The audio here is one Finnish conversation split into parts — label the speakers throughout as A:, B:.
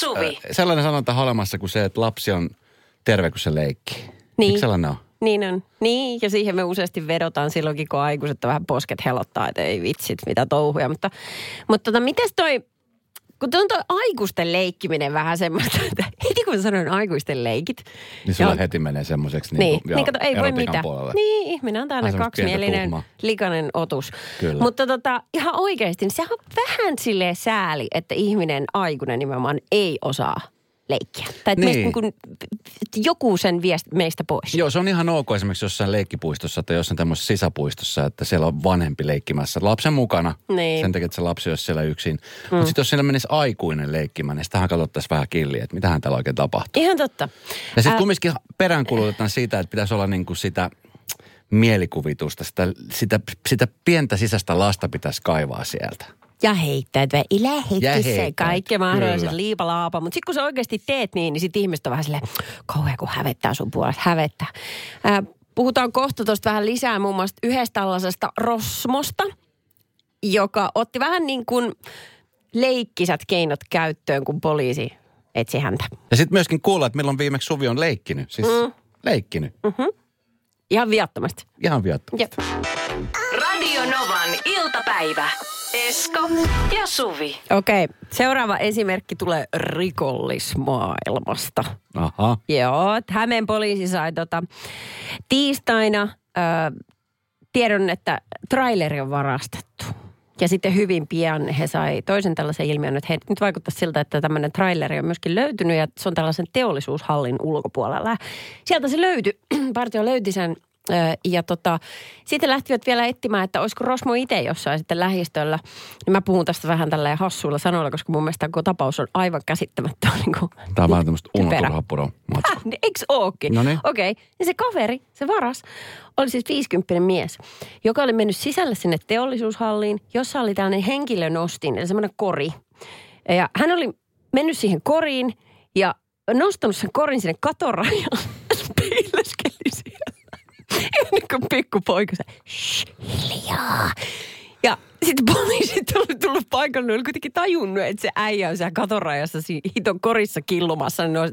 A: Suvi.
B: sellainen sanonta on olemassa kuin se, että lapsi on terve kuin se leikki.
C: Niin.
B: Eikö sellainen ole?
C: Niin on. Niin, ja siihen me useasti vedotaan silloinkin, kun aikuiset on vähän posket helottaa, että ei vitsit, mitä touhuja. Mutta, mutta tota, mites toi, kun tuo on toi aikuisten leikkiminen vähän semmoista, että heti kun sanoin aikuisten leikit.
B: Niin sulla heti menee semmoiseksi
C: Niin,
B: niin,
C: niin, kato, ei voi mitään.
B: puolelle.
C: Niin, ihminen on
B: pientä
C: kaksimielinen, likainen otus.
B: Kyllä.
C: Mutta tota, ihan oikeasti, niin sehän on vähän silleen sääli, että ihminen, aikuinen nimenomaan, ei osaa leikkiä. Tai että
B: Niin.
C: meistä, niin kuin, joku sen vie meistä pois.
B: Joo, se on ihan ok esimerkiksi jossain leikkipuistossa tai jossain tämmöisessä sisäpuistossa, että siellä on vanhempi leikkimässä lapsen mukana.
C: Niin.
B: Sen takia, että se lapsi olisi siellä yksin. Mm. Mutta sitten jos siellä menisi aikuinen leikkimään, niin sitähän katsottaisiin vähän killiä, että mitähän täällä oikein tapahtuu.
C: Ihan totta.
B: Ja sitten
C: Ä-
B: kumminkin peräänkulutetaan siitä, että pitäisi olla niinku sitä mielikuvitusta, sitä, sitä, sitä pientä sisäistä lasta pitäisi kaivaa sieltä.
C: Ja heittäytyä, heittäytyä,
B: heittäytyä,
C: kaikki mahdolliset liipalaapa. Mutta sitten kun sä oikeasti teet niin, niin sitten ihmiset on vähän silleen, kauhean kun hävettää sun puolesta, hävettää. Ää, puhutaan kohta tuosta vähän lisää muun muassa yhdestä tällaisesta rosmosta, joka otti vähän niin kuin leikkisät keinot käyttöön, kun poliisi etsi häntä.
B: Ja sitten myöskin kuulla, että milloin viimeksi Suvi on leikkinyt. Siis mm. leikkinyt.
C: Ihan viattomasti.
B: Ihan viattomasti.
C: Jep.
A: Radio Novan iltapäivä. Esko ja Suvi.
C: Okei, seuraava esimerkki tulee rikollismaailmasta.
B: Aha.
C: Joo, Hämeen poliisi sai tota, tiistaina ö, tiedon, että traileri on varastettu. Ja sitten hyvin pian he sai toisen tällaisen ilmiön, että he, nyt vaikuttaa siltä, että tämmöinen traileri on myöskin löytynyt ja se on tällaisen teollisuushallin ulkopuolella. Sieltä se löytyi, partio löyti sen ja tota, sitten lähtivät vielä etsimään, että olisiko Rosmo itse jossain sitten lähistöllä. Niin mä puhun tästä vähän tälleen hassuilla sanoilla, koska mun mielestä tämä koko tapaus on aivan käsittämätön. Niin kuin,
B: Tämä on vähän tämmöistä.
C: Äh, niin eikö ookin?
B: Noniin.
C: Okei. Okay. Ja se kaveri, se varas, oli siis 50 mies, joka oli mennyt sisälle sinne teollisuushalliin, jossa oli tällainen henkilönostin, eli semmoinen kori. Ja hän oli mennyt siihen koriin ja nostanut sen korin sinne. Piileskeli. Ennen kuin pikkupoika se, "Shh, hiljaa. Ja sitten poliisit oli tullut paikalle, ne oli kuitenkin tajunnut, että se äijä on siellä katorajassa siinä hiton korissa killumassa. Niin ne oli,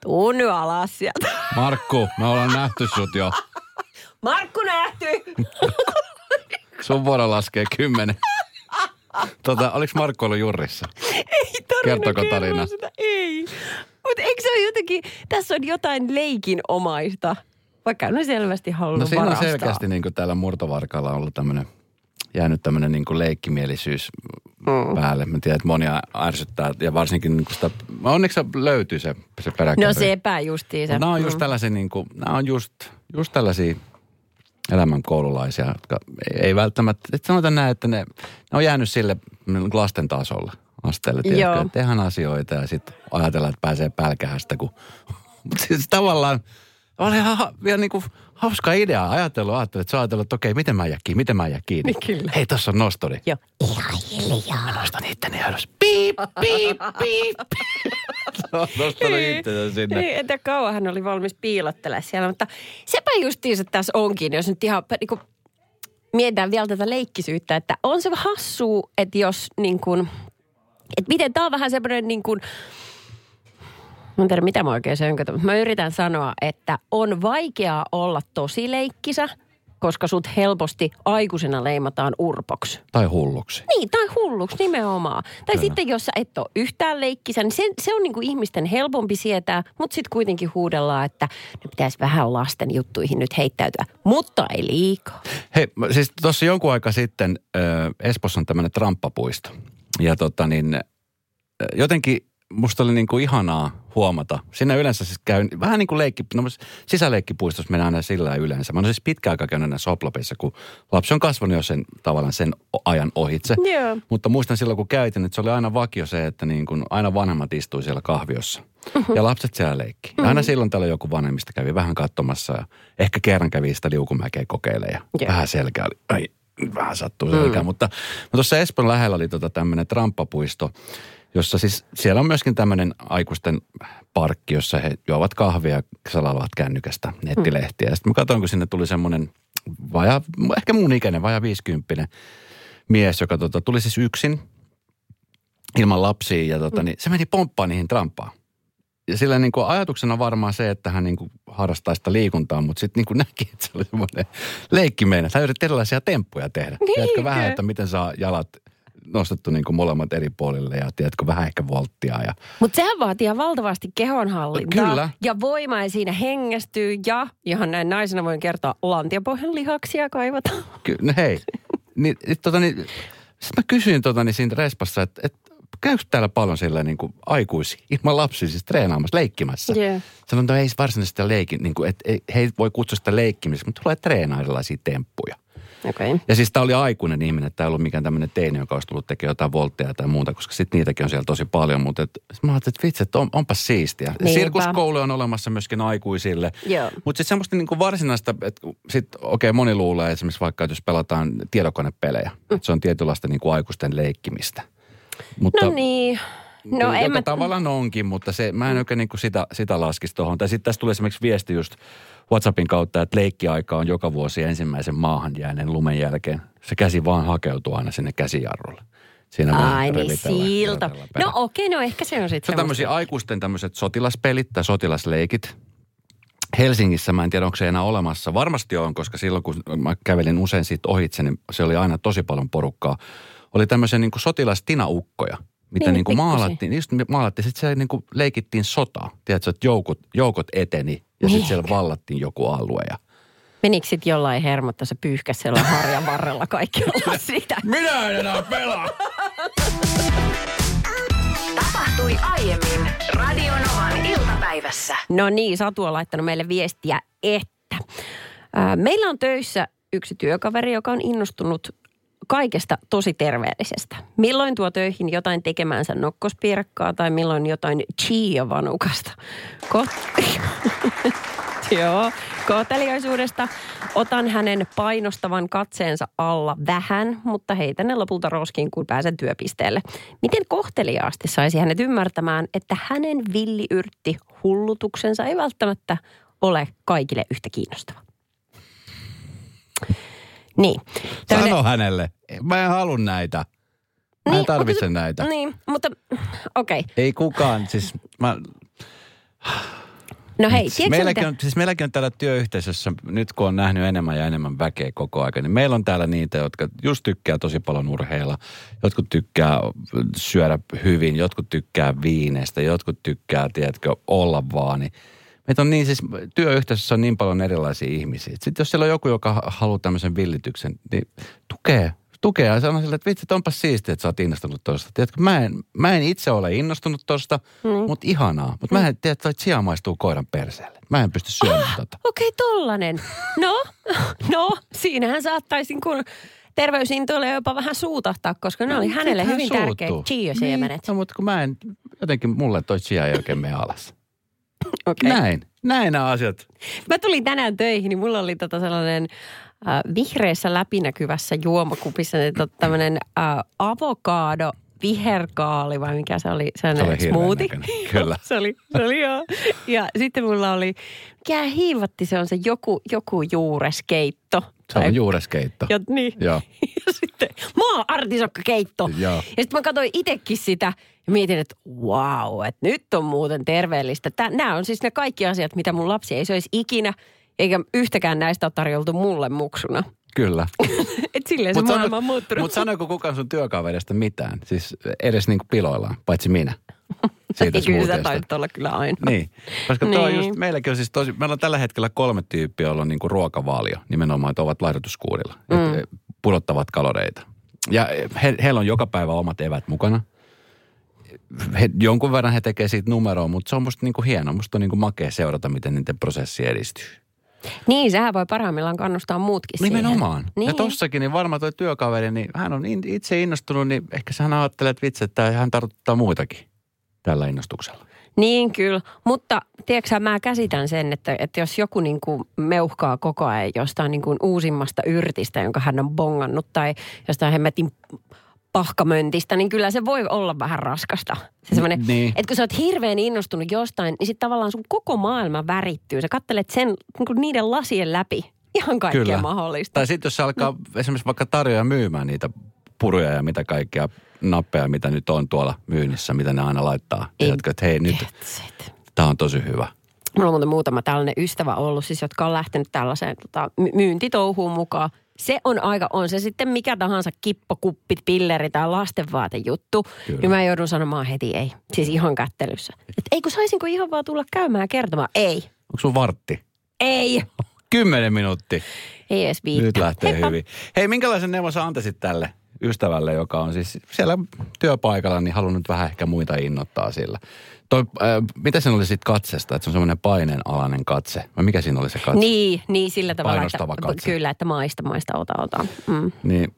C: tuu nyt alas sieltä.
B: Markku, me ollaan nähty sut jo.
C: Markku nähty!
B: Sun vuoro laskee kymmenen. Tota, oliko Markku ollut jurrissa?
C: Ei tarina
B: Kertoko tarina?
C: Sitä. Ei. Mutta eikö se ole jotenkin, tässä on jotain leikinomaista, vaikka ne selvästi halunnut
B: No siinä on selkeästi niin kuin täällä Murtovarkalla ollut tämmöinen, jäänyt tämmöinen niin kuin leikkimielisyys mm. päälle. Mä tiedän, että monia ärsyttää ja varsinkin niin kuin sitä, onneksi se löytyy se, se peräkärry.
C: No sepä justiinsa.
B: Nämä on just tällaisia, niin kuin, nämä on just, just tällaisia elämän koululaisia, jotka ei, välttämättä, että sanotaan näin, että ne, ne on jäänyt sille lasten tasolle asteelle, tiedätkö, että tehdään asioita ja sitten ajatellaan, että pääsee pälkähästä, kun, mutta siis tavallaan, oli ihan ha, vielä niin kuin hauska idea ajatellut, että sä ajatellut, että okei, miten mä jää kiinni, miten mä jää kiinni.
C: Niin kyllä.
B: Hei, tossa on nosturi.
C: Joo.
B: Ihan hiljaa. Mä nostan itteni ylös. Piip, piip, piip. Nostanut itsensä sinne.
C: Ei, en tiedä kauan hän oli valmis piilottelemaan siellä, mutta sepä justiinsa tässä onkin, jos nyt ihan niin kuin, mietitään vielä tätä leikkisyyttä, että on se hassua, että jos niin kuin, että miten tämä on vähän semmoinen niin kuin, Mä en tiedä, mitä mä oikein sönkötän, mutta mä yritän sanoa, että on vaikeaa olla tosi leikkisä, koska sut helposti aikuisena leimataan urpoksi.
B: Tai hulluksi.
C: Niin, tai hulluksi nimenomaan. Tai
B: Kyllä.
C: sitten jos sä et ole yhtään leikkisä, niin se, se on niin kuin ihmisten helpompi sietää, mutta sitten kuitenkin huudellaan, että ne pitäisi vähän lasten juttuihin nyt heittäytyä, mutta ei liikaa.
B: Hei, siis tuossa jonkun aika sitten äh, Espossa on tämmöinen tramppapuisto. Ja tota niin, jotenkin musta oli niin kuin ihanaa huomata. Siinä yleensä siis käy vähän niin kuin leikki, no, sisäleikkipuistossa mennään aina sillä yleensä. Mä oon siis pitkään aikaa käynyt näissä hoplopissa, kun lapsi on kasvanut jo sen tavallaan sen ajan ohitse.
C: Joo.
B: Mutta muistan silloin, kun käytin, että se oli aina vakio se, että niin kuin aina vanhemmat istui siellä kahviossa.
C: Mhm.
B: Ja lapset siellä leikki. Ja aina silloin täällä joku vanhemmista kävi vähän katsomassa ja ehkä kerran kävi sitä liukumäkeä kokeilemaan. Ja
C: Joo.
B: vähän selkä oli, ai, vähän sattuu selkään. Mutta, mutta tuossa Espoon lähellä oli tota tämmöinen tramppapuisto, jossa siis siellä on myöskin tämmöinen aikuisten parkki, jossa he juovat kahvia ja kännykästä nettilehtiä. Ja sitten mä katsoin, kun sinne tuli semmoinen vaja, ehkä mun ikäinen, vaja 50 mies, joka tota, tuli siis yksin. ilman lapsia ja tota, niin se meni pomppaan niihin trampaan. Ja sillä niin kuin ajatuksena varmaan se, että hän niin kuin harrastaa sitä liikuntaa, mutta sitten niin kuin näki, että se oli semmoinen leikkimeinen. Hän yritti erilaisia temppuja tehdä. Tiedätkö vähän, että miten saa jalat nostettu niin kuin molemmat eri puolille ja tiedätkö vähän ehkä volttia. Ja...
C: Mutta sehän vaatii valtavasti kehonhallintaa.
B: Kyllä.
C: Ja voimaa ja siinä hengästyy ja, ihan näin naisena voin kertoa, lantiapohjan lihaksia kaivataan.
B: Ky- no hei, niin, tota, niin, sitten mä kysyin tota, niin siinä respassa, että, että käykö täällä paljon sillä niin kuin aikuisia, ilman lapsia siis treenaamassa, leikkimässä?
C: Yeah.
B: Sanoin, että ei se varsinaisesti sitä leikin, niin kuin, että ei, he ei voi kutsua sitä leikkimiseksi, mutta tulee treenaa erilaisia temppuja.
C: Okay.
B: Ja siis tämä oli aikuinen ihminen, tämä ei ollut mikään tämmöinen teini, joka olisi tullut tekemään jotain voltteja tai muuta, koska sitten niitäkin on siellä tosi paljon. Mutta et, mä ajattelin, että vitsi, että on, onpas siistiä.
C: Niinpä.
B: Sirkuskoulu on olemassa myöskin aikuisille. Mutta sitten semmoista niinku varsinaista, että sitten okei okay, moni luulee esimerkiksi vaikka, että jos pelataan tietokonepelejä, mm. että se on tietynlaista niinku aikuisten leikkimistä. Mutta,
C: No niin. No
B: joka
C: en mä...
B: tavallaan onkin, mutta se, mä en oikein niinku sitä, sitä laskisi tuohon. Tai sitten tässä tuli esimerkiksi viesti just WhatsAppin kautta, että leikkiaika on joka vuosi ensimmäisen maahan jääneen lumen jälkeen. Se käsi vaan hakeutuu aina sinne käsijarrulle. Siinä
C: Ai niin siltä. No okei, okay, no ehkä se on
B: Se
C: sitten
B: on tämmöisiä aikuisten tämmöiset sotilaspelit tai sotilasleikit. Helsingissä mä en tiedä, onko se enää olemassa. Varmasti on, koska silloin kun mä kävelin usein siitä ohitse, niin se oli aina tosi paljon porukkaa. Oli tämmöisiä niin kuin sotilastinaukkoja, mitä
C: Niin,
B: niin, kuin maalattiin. Just maalattiin, sitten siellä niin kuin leikittiin sotaa. Tiedätkö, että joukot, joukot eteni ja
C: Niin.
B: sitten siellä vallattiin joku alue. Ja...
C: Menikö sitten jollain hermotta se pyyhkäs siellä harjan varrella kaikkialla sitä?
B: Minä en enää pelaa!
A: Tapahtui aiemmin Radionovan iltapäivässä.
C: No niin, Satu on laittanut meille viestiä, että ää, meillä on töissä yksi työkaveri, joka on innostunut kaikesta tosi terveellisestä. Milloin tuo töihin jotain tekemänsä nokkospiirakkaa tai milloin jotain chia-vanukasta. Ko- Joo, kohteliaisuudesta otan hänen painostavan katseensa alla vähän, mutta heitän ne lopulta roskiin, kun pääsen työpisteelle. Miten kohteliaasti saisi hänet ymmärtämään, että hänen villiyrtti hullutuksensa ei välttämättä ole kaikille yhtä kiinnostava? Niin. Tämmönen-
B: Sano hänelle. Mä en halua näitä. Mä en
C: Niin,
B: tarvitse
C: se-
B: näitä.
C: Niin, mutta okei. Okay.
B: Ei kukaan, siis mä,
C: No hei, tiedätkö
B: meilläkin, on, siis meilläkin on täällä työyhteisössä, nyt kun on nähnyt enemmän ja enemmän väkeä koko ajan, niin meillä on täällä niitä, jotka just tykkää tosi paljon urheilla. Jotkut tykkää syödä hyvin, jotkut tykkää viineistä, jotkut tykkää, tiedätkö, olla vaan. Niin meitä on niin siis, työyhteisössä on niin paljon erilaisia ihmisiä. Sitten jos siellä on joku, joka haluaa tämmöisen villityksen, niin tukee, tukee ja sanoo sille, että vitsi, että onpas siistiä, että sä oot innostunut tosta. Tiedätkö, mä en, mä en itse ole innostunut tosta, mm. mutta ihanaa. Mutta mä en tiedä, että chia maistuu koiran perseelle. Mä en pysty syömään
C: Ah,
B: tota.
C: Okei, okay, tollanen. No, no, siinähän saattaisin kun terveysintoille jopa vähän suutahtaa, koska ne oli hänelle
B: Hän
C: hyvin
B: suuttuu.
C: tärkeitä chia-siemenet.
B: Niin, no, mutta kun mä en, jotenkin mulle toi chia ei oikein mene alas.
C: Okay.
B: Näin, näin nämä asiat.
C: Mä tulin tänään töihin, niin mulla oli tota sellainen äh, vihreässä läpinäkyvässä juomakupissa niin tota tämmöinen äh, avokaado viherkaali vai mikä se oli,
B: Se
C: sellainen
B: oli hirveän
C: smoothie.
B: näköinen, kyllä.
C: se oli, se oli joo. Ja sitten mulla oli, mikä hiivatti se on se joku, joku juureskeitto.
B: Se on juureskeitto.
C: Ja, niin.
B: Joo.
C: ja sitten maa-artisokkakeitto.
B: Joo.
C: Ja sitten mä katsoin itsekin sitä ja mietin, että wow, että nyt on muuten terveellistä. Nämä on siis ne kaikki asiat, mitä mun lapsi ei söisi ikinä, eikä yhtäkään näistä ole tarjoltu mulle muksuna.
B: Kyllä.
C: Et silleen se
B: Mut
C: maailma on muuttunut.
B: Mutta sanoiko kukaan sun työkaverista mitään? Siis edes niinku piloillaan, paitsi minä. Siitä
C: kyllä sä taidat olla kyllä aina.
B: Niin, koska niin.
C: Niin.
B: just, meilläkin on siis tosi, meillä on tällä hetkellä kolme tyyppiä, joilla on niinku ruokavaalio, nimenomaan, että ovat laihdutuskuurilla, mm. että pudottavat kaloreita. Ja he, heillä on joka päivä omat evät mukana. He, jonkun verran he tekee siitä numeroa, mutta se on musta niinku hienoa. Musta on niinku makea seurata, miten niiden prosessi edistyy.
C: Niin, sehän voi parhaimmillaan kannustaa muutkin
B: Nimenomaan.
C: siihen.
B: Niin. Ja tossakin, niin varmaan tuo työkaveri, niin hän on itse innostunut, niin ehkä hän ajattelee, että vitsi, että hän tartuttaa muitakin tällä innostuksella.
C: Niin kyllä, mutta tiedätkö mä käsitän sen, että, että jos joku niin kuin meuhkaa koko ajan jostain niin kuin uusimmasta yrtistä, jonka hän on bongannut, tai jostain hemmetin pahkamöntistä, niin kyllä se voi olla vähän raskasta. Se semmoinen,
B: Niin.
C: että kun sä oot hirveän innostunut jostain, niin sitten tavallaan sun koko maailma värittyy. Sä kattelet sen niin niiden lasien läpi ihan kaikkea
B: Kyllä.
C: mahdollista.
B: Tai sitten jos se alkaa esimerkiksi vaikka tarjoaja myymään niitä puruja ja mitä kaikkea, nappeja, mitä nyt on tuolla myynnissä, mitä ne aina laittaa. Tiedätkö, että hei nyt, tämä on tosi hyvä.
C: Mulla on muuten muutama tällainen ystävä ollut, siis, jotka on lähtenyt tällaiseen tota, my- myyntitouhuun mukaan. Se on aika, on se sitten mikä tahansa kippokuppit, pilleri tai lastenvaatejuttu.
B: Kyllä.
C: Niin mä joudun sanomaan heti ei. Siis ihan kättelyssä. Et ei kun saisinko ihan vaan tulla käymään kertomaan. Ei.
B: Onko sun vartti?
C: Ei.
B: Kymmenen minuuttia.
C: Ei edes viittä.
B: Nyt lähtee
C: Heippa.
B: hyvin. Hei, minkälaisen neuvon sä antaisit tälle ystävälle, joka on siis siellä työpaikalla, niin halunnut vähän ehkä muita innoittaa sillä. Toi, äh, mitä siinä oli sitten katsesta, että se on semmoinen paineenalainen katse? Vai mikä siinä oli se katse?
C: Niin, niin sillä tavalla,
B: Painostava
C: että,
B: katse.
C: kyllä, että maista, maista, ota, ota. Mm.
B: Niin,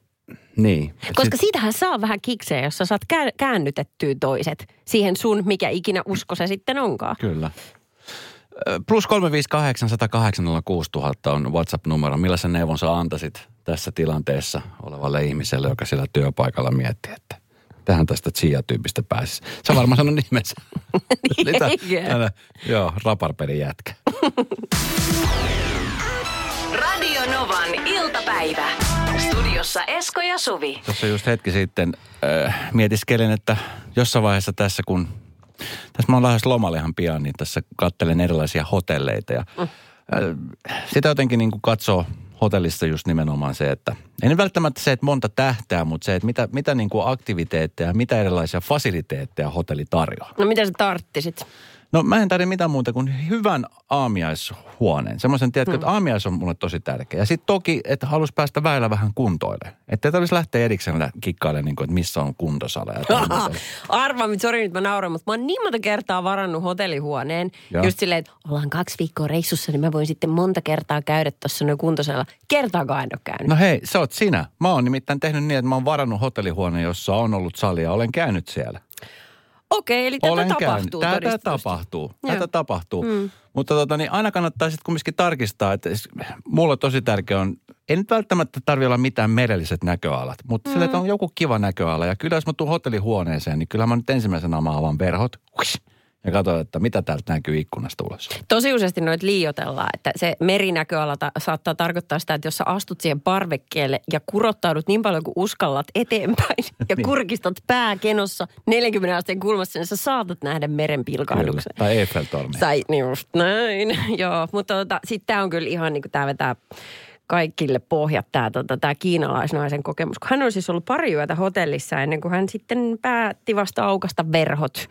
B: niin.
C: Koska
B: sit-
C: siitähän saa vähän kiksejä, jos sä saat kä- käännytettyä toiset siihen sun, mikä ikinä usko se sitten onkaan.
B: Kyllä. Ö, Plus 358 108 6000 on WhatsApp-numero. Millaisen neuvon sä antaisit tässä tilanteessa olevalle ihmiselle, joka siellä työpaikalla miettii, että tähän tästä Chia-tyypistä pääsisi. Sä varmaan sanon nimensä.
C: Eikö?
B: Tänä- Joo, raparperin jätkä.
A: Radio Novan iltapäivä. Studiossa Esko ja Suvi.
B: Tuossa just hetki sitten äh, mietiskelin, että jossain vaiheessa tässä kun, tässä mä oon lähes lomalle ihan pian, niin tässä kattelen erilaisia hotelleita ja äh, sitä jotenkin niin kuin katsoo hotellissa just nimenomaan se, että ei nyt välttämättä se, että monta tähtää, mutta se, että mitä, mitä niin kuin aktiviteetteja, mitä erilaisia fasiliteetteja hotelli tarjoaa.
C: No mitä sä tarttisit?
B: No mä en tarvitse mitään muuta kuin hyvän aamiaishuoneen. Semmoisen, tiedätkö, että aamiais on mulle tosi tärkeä. Ja sitten toki, että halus päästä väillä vähän kuntoille. Että ei tarvitsisi lähteä erikseen kikkailemaan, niin kuin, että missä on kuntosala. Ja tämmöistä.
C: Arva, nyt sori nyt mä nauran, mutta mä oon niin monta kertaa varannut hotellihuoneen.
B: Joo.
C: Just silleen, että ollaan kaksi viikkoa reissussa, niin mä voin sitten monta kertaa käydä tuossa noin kuntosella. Kertaakaan en ole käynyt.
B: No hei, sä oot sinä. Mä oon nimittäin tehnyt niin, että mä oon varannut hotellihuoneen, jossa on ollut salia. Olen käynyt siellä.
C: Okei, eli tätä
B: Olen
C: tapahtuu
B: käynyt. Tätä tapahtuu.
C: Joo.
B: Tätä tapahtuu. Mm. Mutta tota, niin aina kannattaa sitten kumminkin tarkistaa, että mulle tosi tärkeä on, ei nyt välttämättä tarvi olla mitään merelliset näköalat, mutta mm. sille, että on joku kiva näköala. Ja kyllä jos mä tuun hotellihuoneeseen, niin kyllä mä nyt ensimmäisenä mä avaan verhot huish, ja katson, että mitä täältä näkyy ikkunasta ulos.
C: Tosi useasti noit liioitellaan, että se merinäköala ta- saattaa tarkoittaa sitä, että jos sä astut siihen parvekkeelle ja kurottaudut niin paljon kuin uskallat eteenpäin ja
B: Niin.
C: kurkistat pää kenossa 40 asteen kulmassa, niin sä saatat nähdä meren pilkahduksen.
B: Kyllä. Tai Eiffeltorni.
C: Sai, niin just näin, joo. Mutta tota, sitten tämä on kyllä ihan niin kuin tämä vetää kaikille pohjat, tämä tota, tää kiinalaisnaisen kokemus. Kun hän on siis ollut pari yötä hotellissa ennen kuin hän sitten päätti vasta aukasta verhot.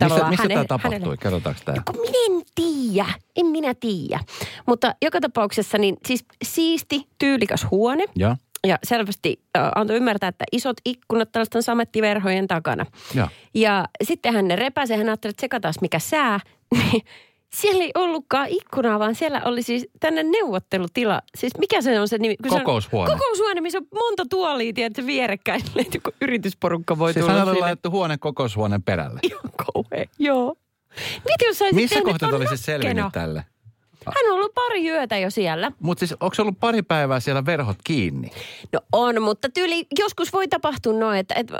B: Missä,
C: Tavallaan
B: missä
C: häne-
B: tämä tapahtui?
C: hänelle-
B: Kerrotaanko tämä?
C: Kun minä en tiedä, en minä tiedä. Mutta joka tapauksessa niin siis siisti, tyylikäs huone.
B: Joo.
C: Ja selvästi äh, antoi ymmärtää, että isot ikkunat tällaisten samettiverhojen takana.
B: Joo.
C: Ja sitten hän ne repäsi, hän ajatteli, että tsekataan mikä sää. Siellä ei ollutkaan ikkunaa, vaan siellä oli siis tänne neuvottelutila. Siis mikä se on se nimi? Kun se on-
B: Kokoushuone.
C: Kokoushuone, missä on monta tuolia, tiedätkö, vierekkäin. Joku yritysporukka voi
B: Siis
C: tulla sinne.
B: laitettu huone kokoushuoneen perälle.
C: Kauhea, joo. Miten jos
B: Missä kohtaa
C: nakkena?
B: selvinnyt tälle?
C: Hän on ollut pari yötä jo siellä.
B: Mutta siis onko se ollut pari päivää siellä verhot kiinni?
C: No on, mutta tyyli joskus voi tapahtua noin, että, että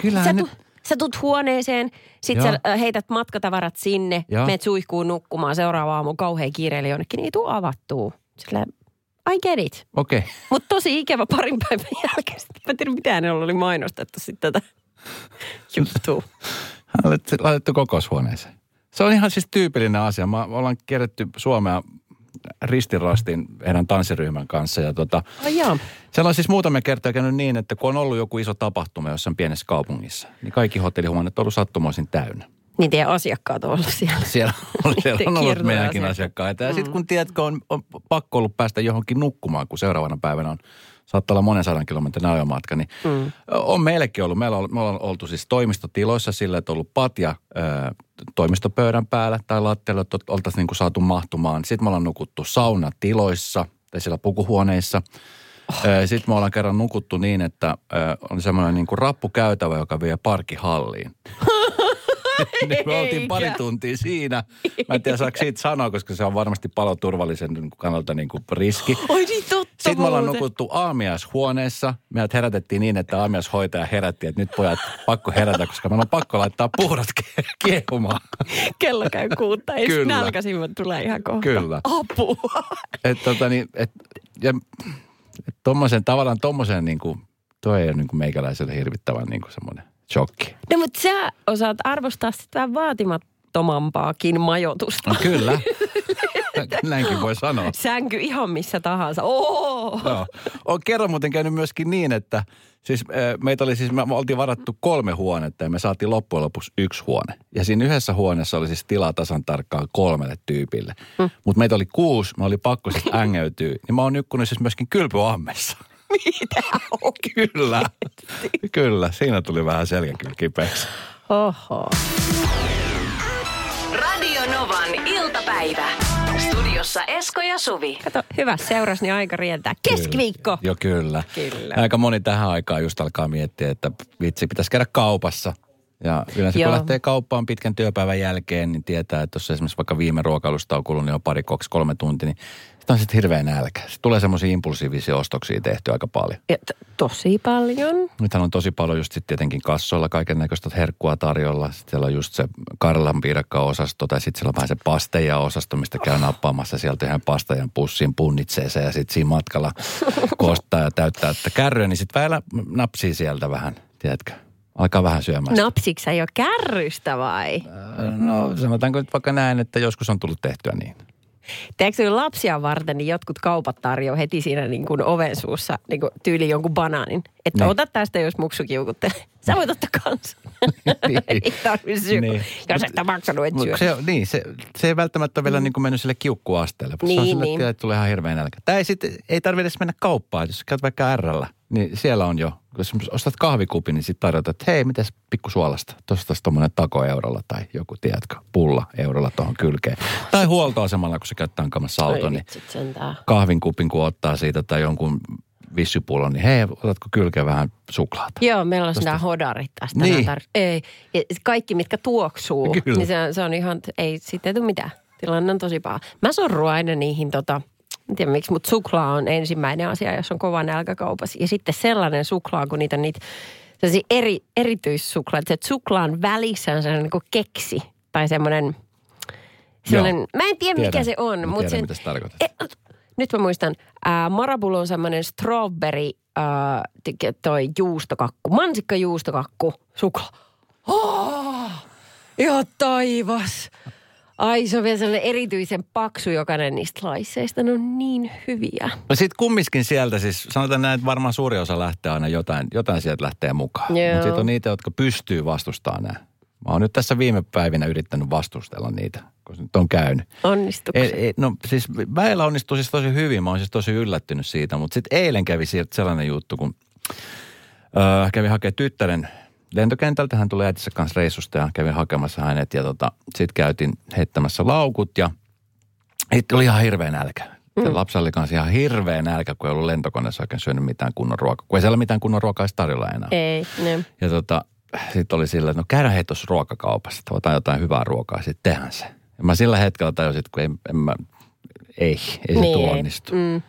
B: Kyllähän
C: sä,
B: nyt-
C: tu, sä tuut huoneeseen, sit
B: Joo.
C: sä äh, heität matkatavarat sinne,
B: Joo.
C: meet suihkuun nukkumaan seuraava aamu kauhean kiireellä jonnekin, niin ei tuu avattuu. Sillä I get it.
B: Okei. Okay.
C: Mutta tosi ikävä parin päivän jälkeen. Mä en tiedä, mitä hänellä oli mainostettu sitten tätä juttua.
B: Hän laitettu kokoushuoneeseen. Se on ihan siis tyypillinen asia. Me ollaan kierretty Suomea ristirastin heidän tanssiryhmän kanssa. Ja tota,
C: jaa.
B: siellä on siis muutamia kertoja käynyt niin, että kun on ollut joku iso tapahtuma jossain pienessä kaupungissa, niin kaikki hotellihuoneet on ollut sattumoisin täynnä.
C: Niin teidän asiakkaat on ollut siellä.
B: Siellä, on- siellä on ollut meidänkin asiakkaita. Ja sitten kun tiedätkö, on, on pakko ollut päästä johonkin nukkumaan, kun seuraavana päivänä on, saattaa olla monen sadan kilometrin ajomatka, niin mm. on meillekin ollut. Meillä on, me ollaan oltu siis toimistotiloissa sillä, että on ollut patja ö, toimistopöydän päällä tai lattialla, että oltaisiin niin kuin saatu mahtumaan. Sitten me ollaan nukuttu saunatiloissa tai siellä pukuhuoneissa. Oh. Sitten me ollaan kerran nukuttu niin, että ö, on semmoinen niin kuin rappukäytävä, joka vie parkkihalliin. niin me oltiin pari tuntia siinä. Mä en tiedä, saako siitä sanoa, koska se on varmasti paloturvallisen kannalta niin kuin riski.
C: Oi niin totta
B: Sitten me ollaan nukuttu aamiaishuoneessa. Meidät herätettiin niin, että aamiaishoitaja herätti, että nyt pojat pakko herätä, koska meillä on pakko laittaa ke- kiehumaan.
C: Kello käy kuutta, ei
B: Kyllä.
C: nälkäisimmät tulee ihan kohta.
B: Kyllä.
C: Apua.
B: Et, tota, niin, et, ja, et tommosen, tavallaan tommosen niin kuin, toi ei ole niin kuin meikäläiselle hirvittävän niin kuin semmoinen shokki.
C: No mutta sä osaat arvostaa sitä vaatimattomampaakin majoitusta.
B: No kyllä. Näinkin voi sanoa.
C: Sänky ihan missä tahansa. Oo!
B: Joo. On kerran muuten käynyt myöskin niin, että siis äh, meitä oli siis, me oltiin varattu kolme huonetta ja me saatiin loppujen lopuksi yksi huone. Ja siinä yhdessä huoneessa oli siis tilaa tasan tarkkaan kolmelle tyypille. Mm. Mutta meitä oli kuusi, me oli pakko sitten ängeytyä. Niin mä oon nykkunut siis myöskin kylpyammessa.
C: Mitä on?
B: Kyllä. Kyllä, siinä tuli vähän selkäkyl kipeäksi.
C: Oho.
A: Radio Novan iltapäivä. Studiossa Esko ja Suvi.
C: Kato, hyvä seurasi, niin aika rientää. Keskiviikko!
B: Joo, kyllä.
C: Kyllä.
B: Aika moni tähän aikaan just alkaa miettiä, että vitsi, pitäisi käydä kaupassa. Ja yleensä
C: Joo.
B: kun lähtee kauppaan pitkän työpäivän jälkeen, niin tietää, että jos esimerkiksi vaikka viime ruokailusta on kulunut jo pari, kaksi, kolme tuntia, niin sitten on sitten hirveä nälkä. Sitten tulee semmoisia impulsiivisia ostoksia tehty aika paljon.
C: Ja t- tosi paljon.
B: Nythän on tosi paljon just sitten tietenkin kassoilla kaiken näköistä herkkua tarjolla. Sitten siellä on just se Karlan piirakka-osasto tai sitten siellä on vähän se pasteja-osasto, mistä käy nappaamassa sieltä ihan pastajan pussiin punnitsee se ja sitten siinä matkalla kostaa ja täyttää että kärryä, niin sitten vielä napsii sieltä vähän, tiedätkö? Alkaa vähän syömään. sitä.
C: Napsiks sä jo kärrystä vai?
B: No sanotaanko nyt vaikka näin, että joskus on tullut tehtyä niin.
C: Tiedätkö, lapsia varten, niin jotkut kaupat tarjoaa heti siinä niin kuin oven suussa niin kuin tyyli jonkun banaanin. Että
B: Niin.
C: ota tästä, jos muksu kiukuttelee. Sä voit ottaa kanssa.
B: Niin.
C: ei tarvitse syödä.
B: Niin.
C: Jos et maksanut, et syö.
B: Se, niin, se, se ei välttämättä vielä niin kuin mennyt sille kiukkuasteelle. Se on
C: Niin,
B: sille,
C: niin.
B: että tulee ihan hirveän nälkä. Tai ei, sit, ei tarvitse edes mennä kauppaan. Jos käyt vaikka RL, niin siellä on jo. Jos ostat kahvikupin, niin sitten tarjotaan, että hei, mitäs pikku suolasta? Tuosta tuommoinen tako eurolla tai joku, tiedätkö, pulla eurolla tuohon kylkeen. Tai huoltoasemalla, kun sä käyt tankamassa auton, niin kahvinkupin kun ottaa siitä tai jonkun vissypullon, niin hei, otatko kylkeen vähän suklaata?
C: Joo, meillä on
B: Tosta-
C: nämä hodarit tästä.
B: Niin.
C: Tar- ei, kaikki, mitkä tuoksuu,
B: Kyllä.
C: niin se, on- se on ihan, ei siitä ei tule mitään. Tilanne on tosi paha. Mä sorrun aina niihin tota, en tiedä miksi, mutta suklaa on ensimmäinen asia, jos on kova nälkäkaupassa. Ja sitten sellainen suklaa, kun niitä niitä sellaisia eri, erityissuklaat. Se että suklaan välissä on sellainen niin kuin keksi tai semmoinen, semmoinen mä en tiedä mikä se on.
B: Mä
C: mutta
B: tiedän,
C: sen,
B: mitä se tarkoittaa.
C: E, nyt mä muistan, ää, Marabulu on semmoinen strawberry, ää, toi juustokakku, mansikkajuustokakku, suklaa. Oh, ihan taivas. Ai se on vielä sellainen erityisen paksu jokainen niistä laisseista. Ne on niin hyviä.
B: No sit kumminkin sieltä siis, sanotaan näin, että varmaan suuri osa lähtee aina jotain, jotain sieltä lähtee mukaan. Mutta sitten on niitä, jotka pystyy vastustamaan nämä. Mä oon nyt tässä viime päivinä yrittänyt vastustella niitä, kun se nyt on käynyt.
C: Onnistuuko se?
B: ei, no siis väillä onnistuu siis tosi hyvin, mä oon siis tosi yllättynyt siitä, mutta sitten eilen kävi sieltä sellainen juttu, kun öö, kävin hakemaan tyttären lentokentältä, hän tulee äitinsä kanssa reissusta ja kävin hakemassa hänet ja tota, sitten käytiin heittämässä laukut ja sitten oli ihan hirveä nälkä. Mm. Lapsi oli kanssa ihan hirveä nälkä, kun ei ollut lentokoneessa oikein syönyt mitään kunnon ruokaa. Kun ei siellä mitään kunnon ruokaa edes tarjolla enää.
C: Ei, ne.
B: Ja tota, sitten oli sillä, että no käydään hei tuossa ruokakaupassa, että otan jotain hyvää ruokaa, sitten tehdään se. Ja mä sillä hetkellä tajusin, että kun ei, en mä, ei, ei se
C: Niin,
B: tule
C: ei.
B: onnistu.
C: Mm.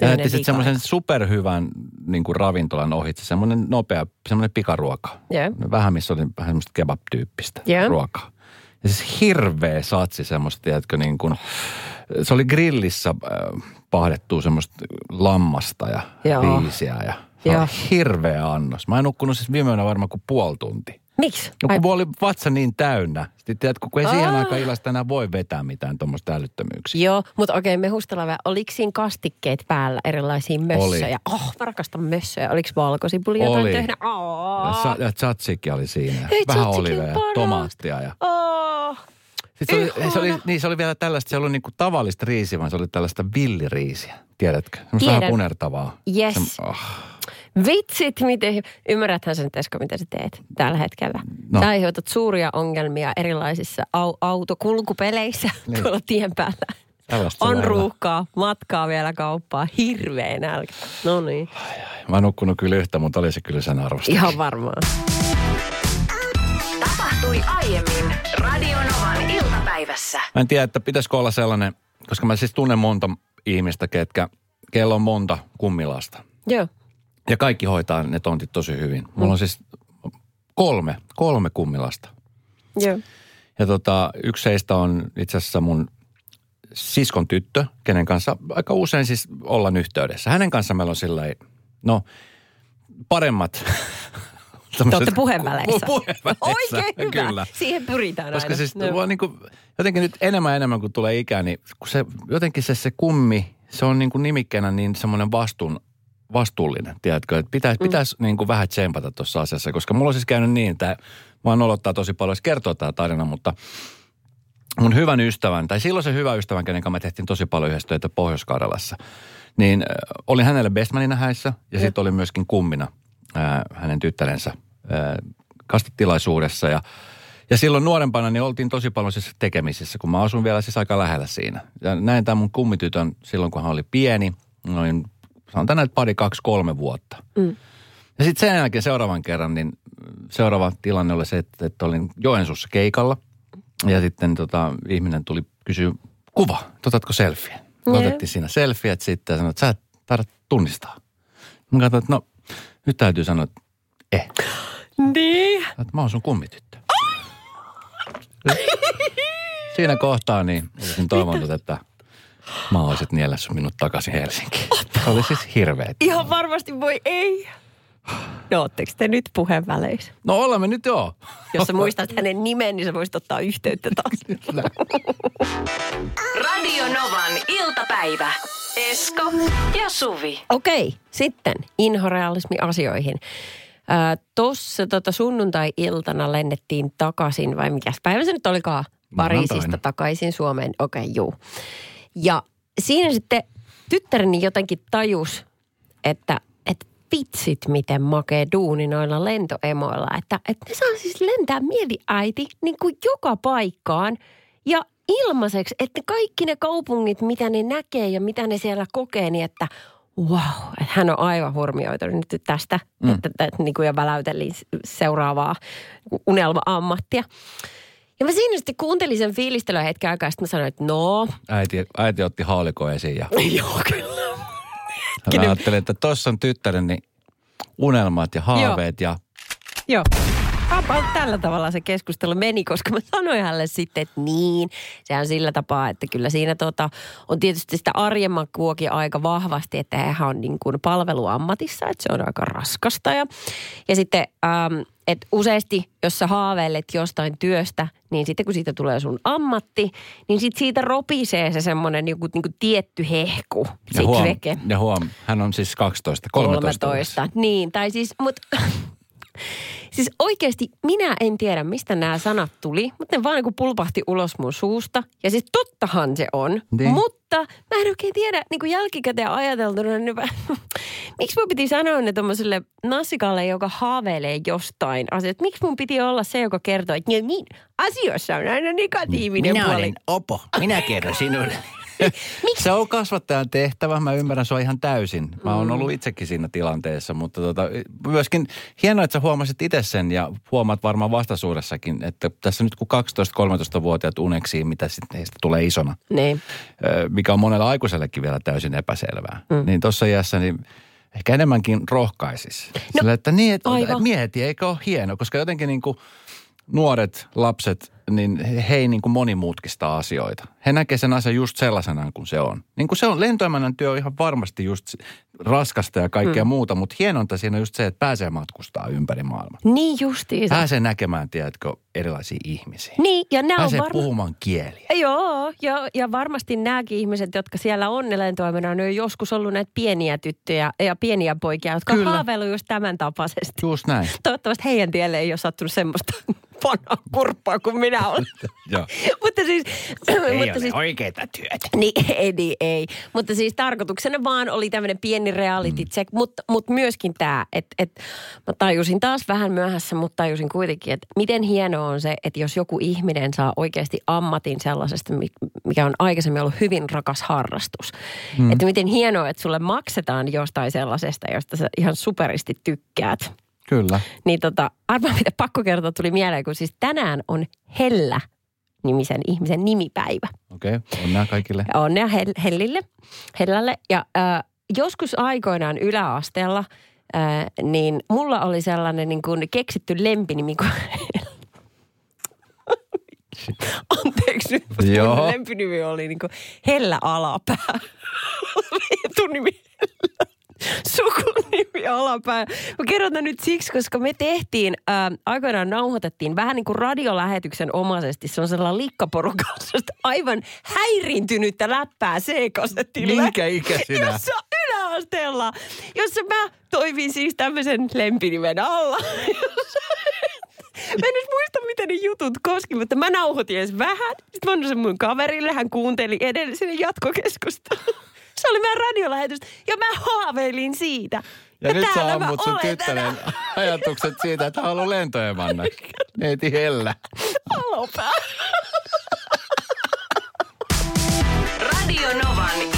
C: Vika.
B: semmoisen superhyvän niin kuin ravintolan ohitse, semmoinen nopea, semmoinen pikaruoka.
C: Joo.
B: Vähän missä oli vähän semmoista kebab-tyyppistä
C: Joo.
B: ruokaa. Ja siis hirveä satsi semmoista, tiedätkö, niin kuin, se oli grillissä äh, pahdettua semmoista lammasta ja
C: Joo.
B: riisiä ja se
C: Joo.
B: oli hirveä annos. Mä en nukkunut siis viime yönä varmaan kuin puoli tunti.
C: Miksi?
B: No
C: Ai,
B: kun mulla oli vatsa niin täynnä. Sitten tiedätkö, kun ei siihen
C: Aa.
B: aikaan illasta enää voi vetää mitään tuommoista älyttömyyksiä.
C: Joo, mutta okei, me hustellaan vähän. Oliko siinä kastikkeet päällä, erilaisia mössöjä? Oh, mä rakastan mössöjä. Oliko valkosipulia jotain
B: Oli.
C: tehdä?
B: Ja,
C: Oh.
B: sa- ja tzatziki oli siinä.
C: Ei,
B: Vähän oliveja,
C: parasta.
B: tomaattia ja
C: Oh.
B: Sitten se oli, se, oli, niin, se oli vielä tällaista, se oli niinku tavallista riisiä, vaan se oli tällaista villiriisiä. Tiedätkö? Semmoista
C: Tiedän.
B: vähän punertavaa.
C: Yes.
B: Se, oh.
C: Vitsit, miten... Ymmärräthän sen, Esko, mitä sä teet tällä hetkellä.
B: No.
C: Sä aiheutat suuria ongelmia erilaisissa au- autokulkupeleissä
B: Niin.
C: tuolla tien päällä.
B: Tällaista
C: On
B: lailla.
C: ruuhkaa, matkaa vielä kauppaa, hirveä nälkä. No niin,
B: Mä en nukkunut kyllä yhtä, mutta oli se kyllä sen arvosta.
C: ihan varmaan.
A: Tapahtui aiemmin Radio Novan iltapäivässä.
B: Mä en tiedä, että pitäisikö olla sellainen, koska mä siis tunnen monta ihmistä, ketkä, kello on monta kummilasta.
C: Joo,
B: Ja kaikki hoitaa ne tontit tosi hyvin. Mulla on siis kolme, kolme kummilasta.
C: joo.
B: Ja tota, yksi heistä on itse asiassa mun siskon tyttö, kenen kanssa aika usein siis ollaan yhteydessä. Hänen kanssa meillä on sillä no paremmat,
C: Te olette puheenväleissä.
B: Puheenväleissä,
C: Oikein hyvä.
B: Kyllä.
C: Siihen pyritään
B: Koska
C: aina.
B: siis vaan niin kuin, jotenkin nyt enemmän enemmän kun tulee ikää, niin kun se, jotenkin se, se kummi, se on niin kuin nimikkeenä niin semmoinen vastuun, vastuullinen, tiedätkö? Että pitäisi,
C: Mm.
B: pitäisi niin kuin vähän tsempata tuossa asiassa, koska mulla on siis käynyt niin, että mua nolottaa tosi paljon edes kertoa tämä tarina, mutta mun hyvän ystävän, tai silloin se hyvä ystävän, kenen kanssa me tehtiin tosi paljon yhdessä töitä Pohjois-Karjalassa, niin äh, olin hänelle bestmanina häissä ja sitten olin myöskin kummina äh, hänen tyttärensä äh, kastetilaisuudessa ja ja silloin nuorempana niin oltiin tosi paljon siis tekemisissä, kun mä asun vielä siis aika lähellä siinä. Ja näin tämän mun kummitytön silloin, kun hän oli pieni, noin sanotaan näitä pari, kaksi, kolme vuotta.
C: Mm.
B: Ja sitten sen jälkeen seuraavan kerran, niin seuraava tilanne oli se, että, että olin Joensuussa keikalla. Ja sitten tota, ihminen tuli kysyä, kuva, otatko selfie? Me
C: Joo.
B: otettiin siinä selfieet sitten ja sanoi, että sä et taida tunnistaa. Mä katsoin, että no nyt täytyy sanoa, että eh,
C: Niin.
B: että mä oon sun kummityttö. Siinä kohtaa niin olisin toivonut, että mä olisit niellässä minut takaisin Helsinkiin. Se oli siis hirveet.
C: Ihan varmasti voi ei. No ootteko te nyt puheenväleissä?
B: No olemme nyt joo.
C: Jos sä muistat hänen nimen, niin sä voisit ottaa yhteyttä taas.
A: Radio Novan iltapäivä. Esko ja Suvi.
C: Okei, sitten inhorealismi-asioihin. Tuossa tota sunnuntai-iltana lennettiin takaisin, vai mikä päivä se nyt olikaan? Pariisista takaisin Suomeen. Okei, okay, juu. Ja siinä sitten tyttäreni jotenkin tajus, että, että vitsit miten makee duuni noilla lentoemoilla. Että, että ne saa siis lentää mieliäiti niin kuin joka paikkaan ja ilmaiseksi, että kaikki ne kaupungit, mitä ne näkee ja mitä ne siellä kokee, niin että wow, että hän on aivan hurmioitunut nyt tästä, mm. että, että, että niin kuin jo väläytelin seuraavaa unelma-ammattia. Ja mä siinä sitten kuuntelin sen fiilistelyn hetken aikaa, sitten mä sanoin, että no,
B: Äiti, äiti otti haaliko esiin ja
C: joo kyllä.
B: mä ajattelin, että tossa on tyttäreni unelmat ja haaveet ja
C: Joo. Tällä tavalla se keskustelu meni, koska mä sanoin hänelle sitten, että niin, se on sillä tapaa, että kyllä siinä tota, on tietysti sitä arjen makuakin aika vahvasti, että hän on niin kuin palveluammatissa, että se on aika raskasta. Ja, ja sitten, ähm, että useasti, jos sä haaveilet jostain työstä, niin sitten kun siitä tulee sun ammatti, niin sit siitä ropisee se semmoinen joku niin kuin tietty hehku.
B: ja huom,
C: veke.
B: ja huom, hän on siis 12, 13.
C: 13. Niin, tai siis, mutta siis oikeasti minä en tiedä, mistä nämä sanat tuli, mutta ne vaan niin kuin pulpahti ulos mun suusta. Ja siis tottahan se on,
B: Niin.
C: mutta mä en oikein tiedä niin kuin jälkikäteen ajateltuna, niin mä, miksi mun piti sanoa ne tommoselle nassikalle, joka haaveilee jostain asioista. Miksi mun piti olla se, joka kertoo, että niin, niin asioissa on aina negatiivinen puoli.
B: Opo, minä kerron sinulle. Se on kasvattajan tehtävä, mä ymmärrän se on ihan täysin. Mä oon ollut itsekin siinä tilanteessa, mutta tota, myöskin hienoa, että sä huomasit itse sen ja huomaat varmaan vastaisuudessakin, että tässä nyt kun 12-13-vuotiaat uneksii, mitä sitten heistä tulee isona,
C: Niin.
B: mikä on monella aikuisellekin vielä täysin epäselvää, mm. niin tuossa iässä niin ehkä enemmänkin rohkaisis. No, Sillä, että niin, että
C: aivan.
B: et mieti, eikö ole hieno, koska jotenkin niin kuin nuoret lapset, niin he ei niin kuin monimutkista asioita. He näkee sen asian just sellaisenaan kuin se on. Niin kuin se on, lentoemännän työ on ihan varmasti just raskasta ja kaikkea mm. muuta, mutta hienointa siinä on just se, että pääsee matkustaa ympäri maailmaa.
C: Niin justiinsa.
B: Pääsee näkemään, tiedätkö, erilaisia ihmisiä.
C: Niin, ja nämä on
B: Pääsee
C: varmaan...
B: puhumaan kieliä.
C: Joo, ja, ja varmasti nämäkin ihmiset, jotka siellä on eläintoimena, ne on joskus ollut näitä pieniä tyttöjä ja pieniä poikia, jotka
B: Kyllä.
C: on haaveillut just tämän tapaisesti.
B: Just näin.
C: Toivottavasti heidän tielle ei ole sattunut semmoista vanhaa kurppaa kuin minä olen.
B: Joo.
C: mutta siis, mutta siis
B: oikeita työtä.
C: niin, ei, niin, ei. Mutta siis tarkoituksena vaan oli tämmöinen pieni reality check, mutta, mutta myöskin tämä, että, että mä tajusin taas vähän myöhässä, mutta tajusin kuitenkin, että miten hienoa on se, että jos joku ihminen saa oikeasti ammatin sellaisesta, mi- mikä on aikaisemmin ollut hyvin rakas harrastus. Mm. Että miten hienoa, että sulle maksetaan jostain sellaisesta, josta sä ihan superisti tykkäät.
B: Kyllä.
C: Niin tota, arvaa mitä pakko kertoa tuli mieleen, kun siis tänään on Hellä nimisen ihmisen nimipäivä.
B: Okei, okay. onnea kaikille.
C: Onnea Hel- Hellille, Hellälle. Ja äh, joskus aikoinaan yläasteella, äh, niin mulla oli sellainen niin kuin keksitty lempinimi kuin Anteeksi nyt, mutta
B: Joo.
C: mun lempinimi oli niin kuin Hellä Alapää. Etunimi sukunimi alapää. Mä kerron tämän nyt siksi, koska me tehtiin, ää, aikoinaan nauhoitettiin vähän niin kuin radiolähetyksen omaisesti. Se on sellainen likkaporukassa aivan häiriintynyttä läppää C-kasettille.
B: Minkä ikäisinä?
C: Jossa yläasteella, jossa mä toivin siis tämmöisen lempinimen alla. Mä en edes muista, miten ne jutut koski, mutta mä nauhoitin edes vähän. Sitten mä annoin sen mun kaverille, hän kuunteli edellisen jatkokeskustelun. Se oli meidän radiolähetys ja mä haaveilin siitä.
B: Ja, nyt sä ammut sun tyttären
C: tänään.
B: ajatukset siitä, että haluaa lentoemannaksi. Neiti hellä.
C: Alopää.
A: Radio Novan.